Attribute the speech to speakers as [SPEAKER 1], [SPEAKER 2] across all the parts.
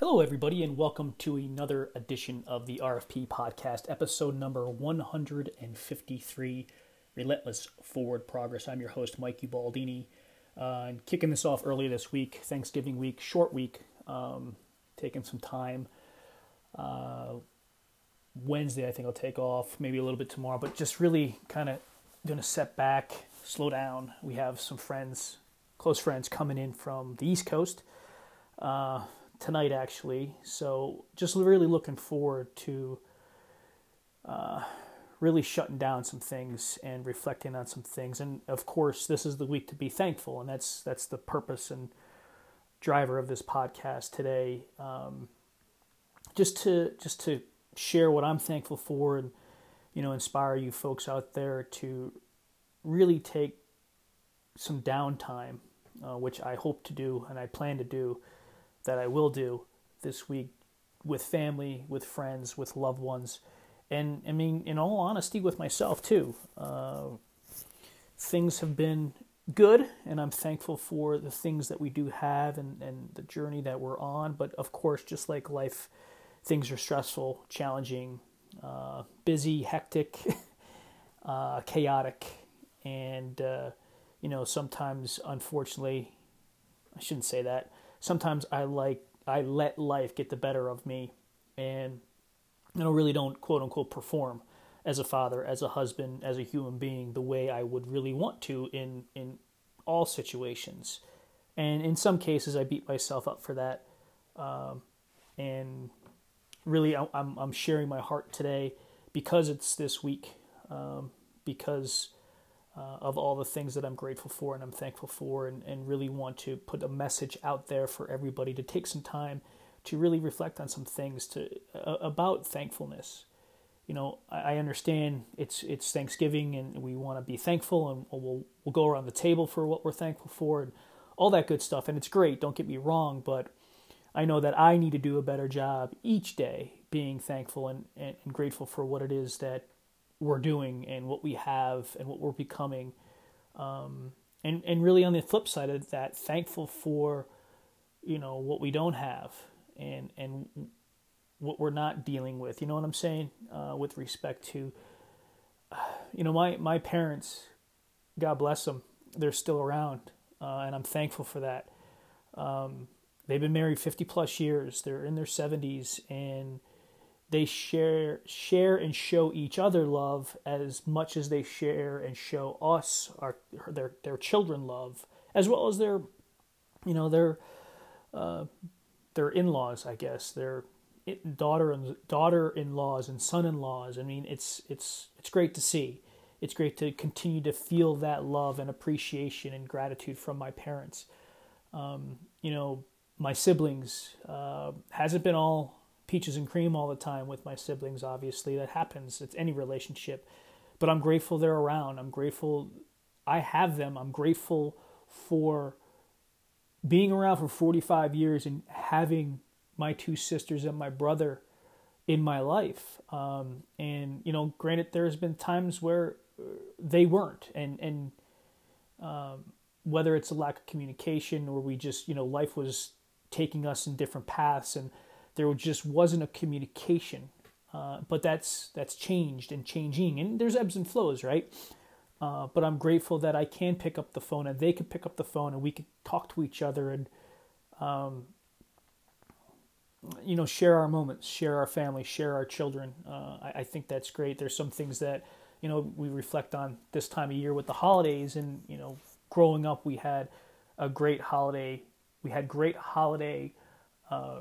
[SPEAKER 1] Hello, everybody, and welcome to another edition of the RFP podcast, episode number 153 Relentless Forward Progress. I'm your host, Mike Ubaldini. Uh, and kicking this off early this week, Thanksgiving week, short week, um, taking some time. Uh, Wednesday, I think I'll take off, maybe a little bit tomorrow, but just really kind of going to set back, slow down. We have some friends, close friends, coming in from the East Coast. Uh, tonight actually. So just really looking forward to uh, really shutting down some things and reflecting on some things. And of course, this is the week to be thankful, and that's that's the purpose and driver of this podcast today. Um, just to just to share what I'm thankful for, and you know, inspire you folks out there to really take some downtime, uh, which I hope to do and I plan to do that I will do this week with family, with friends, with loved ones, and I mean, in all honesty, with myself too. Uh, things have been good, and I'm thankful for the things that we do have and, and the journey that we're on. But of course, just like life, things are stressful, challenging, uh, busy, hectic, uh, chaotic, and uh, you know, sometimes, unfortunately, I shouldn't say that sometimes I like I let life get the better of me, and I really don't quote unquote perform as a father, as a husband, as a human being the way I would really want to in in all situations. And in some cases, I beat myself up for that. Um, and really, I'm I'm sharing my heart today because it's this week, um, because uh, of all the things that I'm grateful for and I'm thankful for, and, and really want to put a message out there for everybody to take some time to really reflect on some things to uh, about thankfulness. You know, I, I understand it's it's Thanksgiving and we want to be thankful, and we'll we'll go around the table for what we're thankful for and all that good stuff, and it's great. Don't get me wrong, but I know that I need to do a better job each day being thankful and, and, and grateful for what it is that we're doing and what we have and what we're becoming. Um, and, and really on the flip side of that, thankful for, you know, what we don't have and, and what we're not dealing with. You know what I'm saying? Uh, with respect to, you know, my, my parents, God bless them, they're still around. Uh, and I'm thankful for that. Um, they've been married 50 plus years. They're in their 70s and they share share and show each other love as much as they share and show us our their their children love as well as their you know their uh, their in-laws I guess their daughter and daughter-in-laws and son-in-laws. I mean it's it's it's great to see. It's great to continue to feel that love and appreciation and gratitude from my parents. Um, you know my siblings uh, hasn't been all peaches and cream all the time with my siblings, obviously. That happens. It's any relationship. But I'm grateful they're around. I'm grateful I have them. I'm grateful for being around for 45 years and having my two sisters and my brother in my life. Um, and, you know, granted, there's been times where uh, they weren't. And, and, um, whether it's a lack of communication or we just, you know, life was taking us in different paths and, there just wasn't a communication. Uh, but that's that's changed and changing, and there's ebbs and flows, right? Uh, but I'm grateful that I can pick up the phone and they can pick up the phone and we can talk to each other and, um, you know, share our moments, share our family, share our children. Uh, I, I, think that's great. There's some things that, you know, we reflect on this time of year with the holidays and, you know, growing up, we had a great holiday. We had great holiday uh,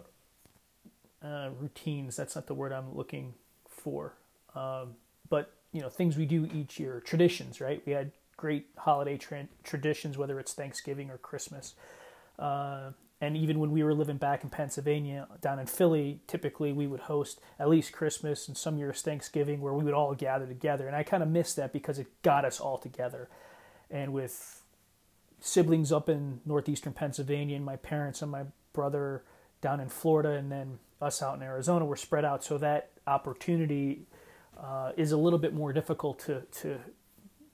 [SPEAKER 1] uh, routines. That's not the word I'm looking for. Um, but you know, things we do each year, traditions, right? We had great holiday tra- traditions, whether it's Thanksgiving or Christmas. Uh, and even when we were living back in Pennsylvania, down in Philly, typically we would host at least Christmas and some years Thanksgiving, where we would all gather together. And I kind of miss that because it got us all together. And with siblings up in northeastern Pennsylvania, and my parents and my brother down in Florida, and then us out in Arizona, we're spread out, so that opportunity uh, is a little bit more difficult to to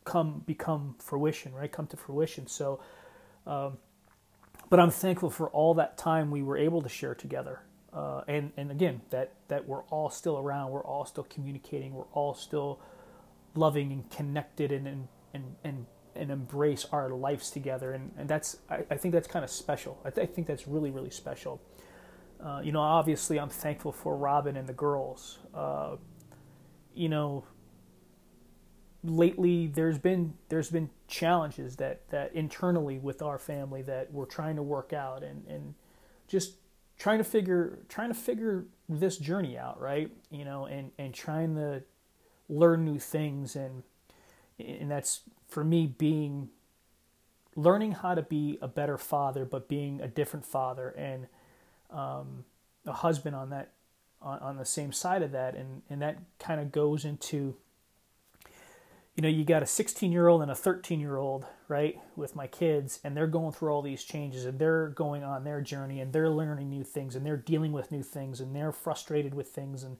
[SPEAKER 1] come become fruition, right? Come to fruition. So, um, but I'm thankful for all that time we were able to share together. uh, and and again that that we're all still around, we're all still communicating, we're all still loving and connected and and and and, and embrace our lives together, and and that's I, I think that's kind of special. I, th- I, think that's really really special. Uh, you know, obviously, I'm thankful for Robin and the girls. Uh, you know, lately there's been there's been challenges that that internally with our family that we're trying to work out and and just trying to figure trying to figure this journey out right? You know and and trying to learn new things. And and that's for me being learning how to be a better father but being a different father. And um, a husband on that on, on the same side of that. And and that kind of goes into you know, you got a 16 year old and a 13 year old, right, with my kids, and they're going through all these changes and they're going on their journey and they're learning new things and they're dealing with new things and they're frustrated with things and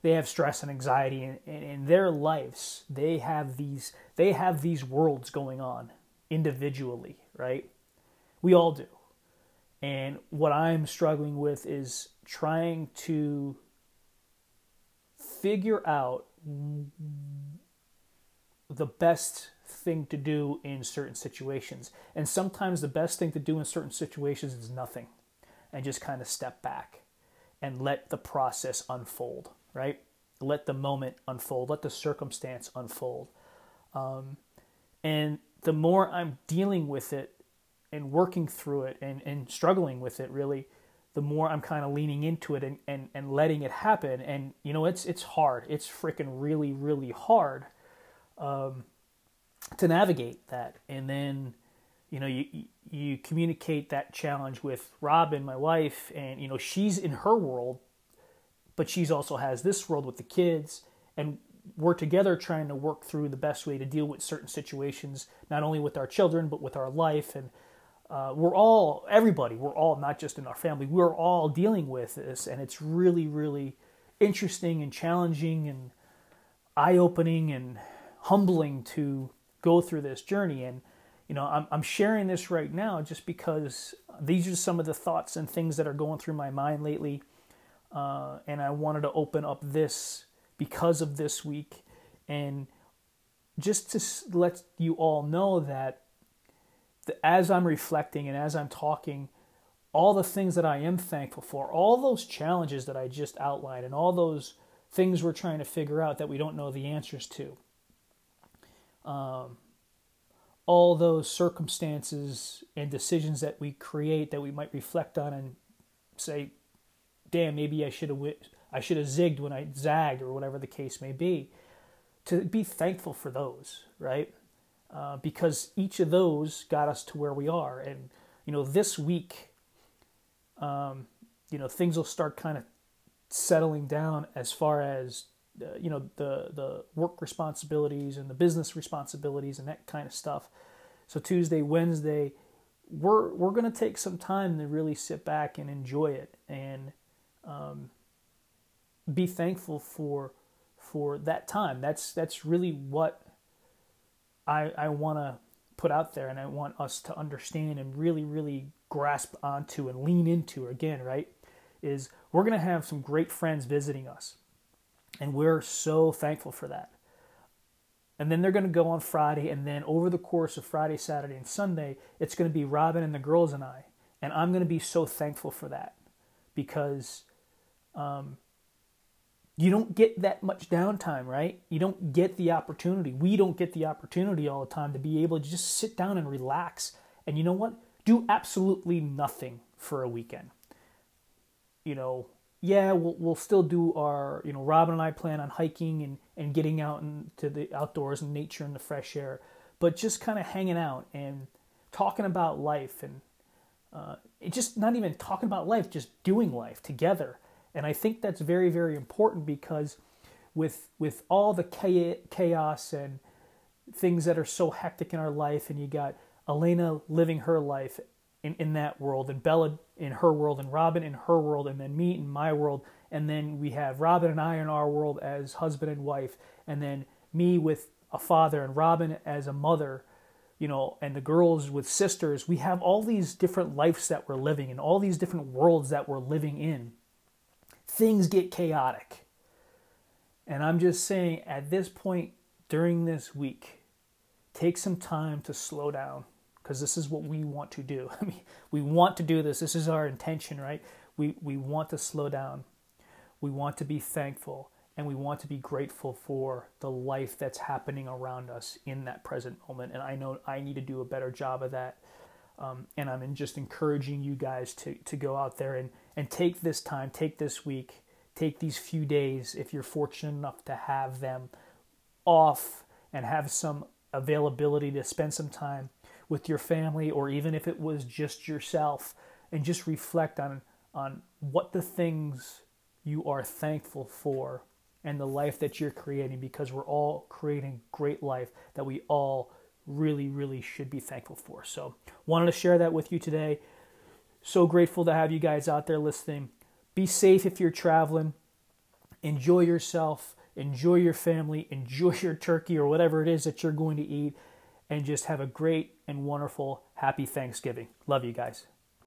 [SPEAKER 1] they have stress and anxiety. And in their lives they have these they have these worlds going on individually right? We all do and what i'm struggling with is trying to figure out the best thing to do in certain situations. And sometimes the best thing to do in certain situations is nothing and just kind of step back and let the process unfold, right? Let the moment unfold, let the circumstance unfold. Um, and the more I'm dealing with it and working through it and, and struggling with it, really, the more I'm kind of leaning into it and, and, and letting it happen. And, you know, it's, it's hard. It's freaking really, really hard um, to navigate that. And then, you know, you you communicate that challenge with Robin, my wife, and you know she's in her world, but she's also has this world with the kids, and we're together trying to work through the best way to deal with certain situations, not only with our children but with our life. And uh, we're all everybody, we're all not just in our family, we're all dealing with this, and it's really, really interesting and challenging and eye opening and humbling to go through this journey. And, you know, I'm, I'm sharing this right now just because these are some of the thoughts and things that are going through my mind lately. Uh, and I wanted to open up this because of this week and just to let you all know that as I'm reflecting and as I'm talking, all the things that I am thankful for, all those challenges that I just outlined, and all those things we're trying to figure out that we don't know the answers to, um, all those circumstances and decisions that we create that we might reflect on and say, "Damn, maybe I should have I should have zigged when I zagged," or whatever the case may be. To be thankful for those, right? Uh, because each of those got us to where we are, and you know, this week, um, you know, things will start kind of settling down as far as uh, you know the the work responsibilities and the business responsibilities and that kind of stuff. So Tuesday, Wednesday, we're we're going to take some time to really sit back and enjoy it and um, be thankful for for that time. That's that's really what I I want to put out there, and I want us to understand and really really grasp onto and lean into again. Right, is we're going to have some great friends visiting us and we're so thankful for that. And then they're going to go on Friday, and then over the course of Friday, Saturday, and Sunday, it's going to be Robin and the girls and I. And I'm going to be so thankful for that because um, you don't get that much downtime, right? You don't get the opportunity. We don't get the opportunity all the time to be able to just sit down and relax. And you know what? Do absolutely nothing for a weekend. You know, yeah, we'll, we'll still do our, you know, Robin and I plan on hiking and, and getting out into the outdoors and nature and the fresh air, but just kind of hanging out and talking about life and uh, just not even talking about life, just doing life together. And I think that's very, very important because with with all the chaos and things that are so hectic in our life, and you got Elena living her life in, in that world, and Bella in her world, and Robin in her world, and then me in my world, and then we have Robin and I in our world as husband and wife, and then me with a father, and Robin as a mother, you know, and the girls with sisters. We have all these different lives that we're living and all these different worlds that we're living in. Things get chaotic. And I'm just saying, at this point during this week, take some time to slow down because this is what we want to do. I mean, we want to do this. This is our intention, right? We, we want to slow down. We want to be thankful and we want to be grateful for the life that's happening around us in that present moment. And I know I need to do a better job of that. Um, and I'm just encouraging you guys to, to go out there and, and take this time, take this week, take these few days, if you're fortunate enough to have them off and have some availability to spend some time with your family or even if it was just yourself and just reflect on on what the things you are thankful for and the life that you're creating because we're all creating great life that we all really really should be thankful for. So, wanted to share that with you today. So grateful to have you guys out there listening. Be safe if you're traveling. Enjoy yourself, enjoy your family, enjoy your turkey or whatever it is that you're going to eat and just have a great and wonderful happy Thanksgiving. Love you guys.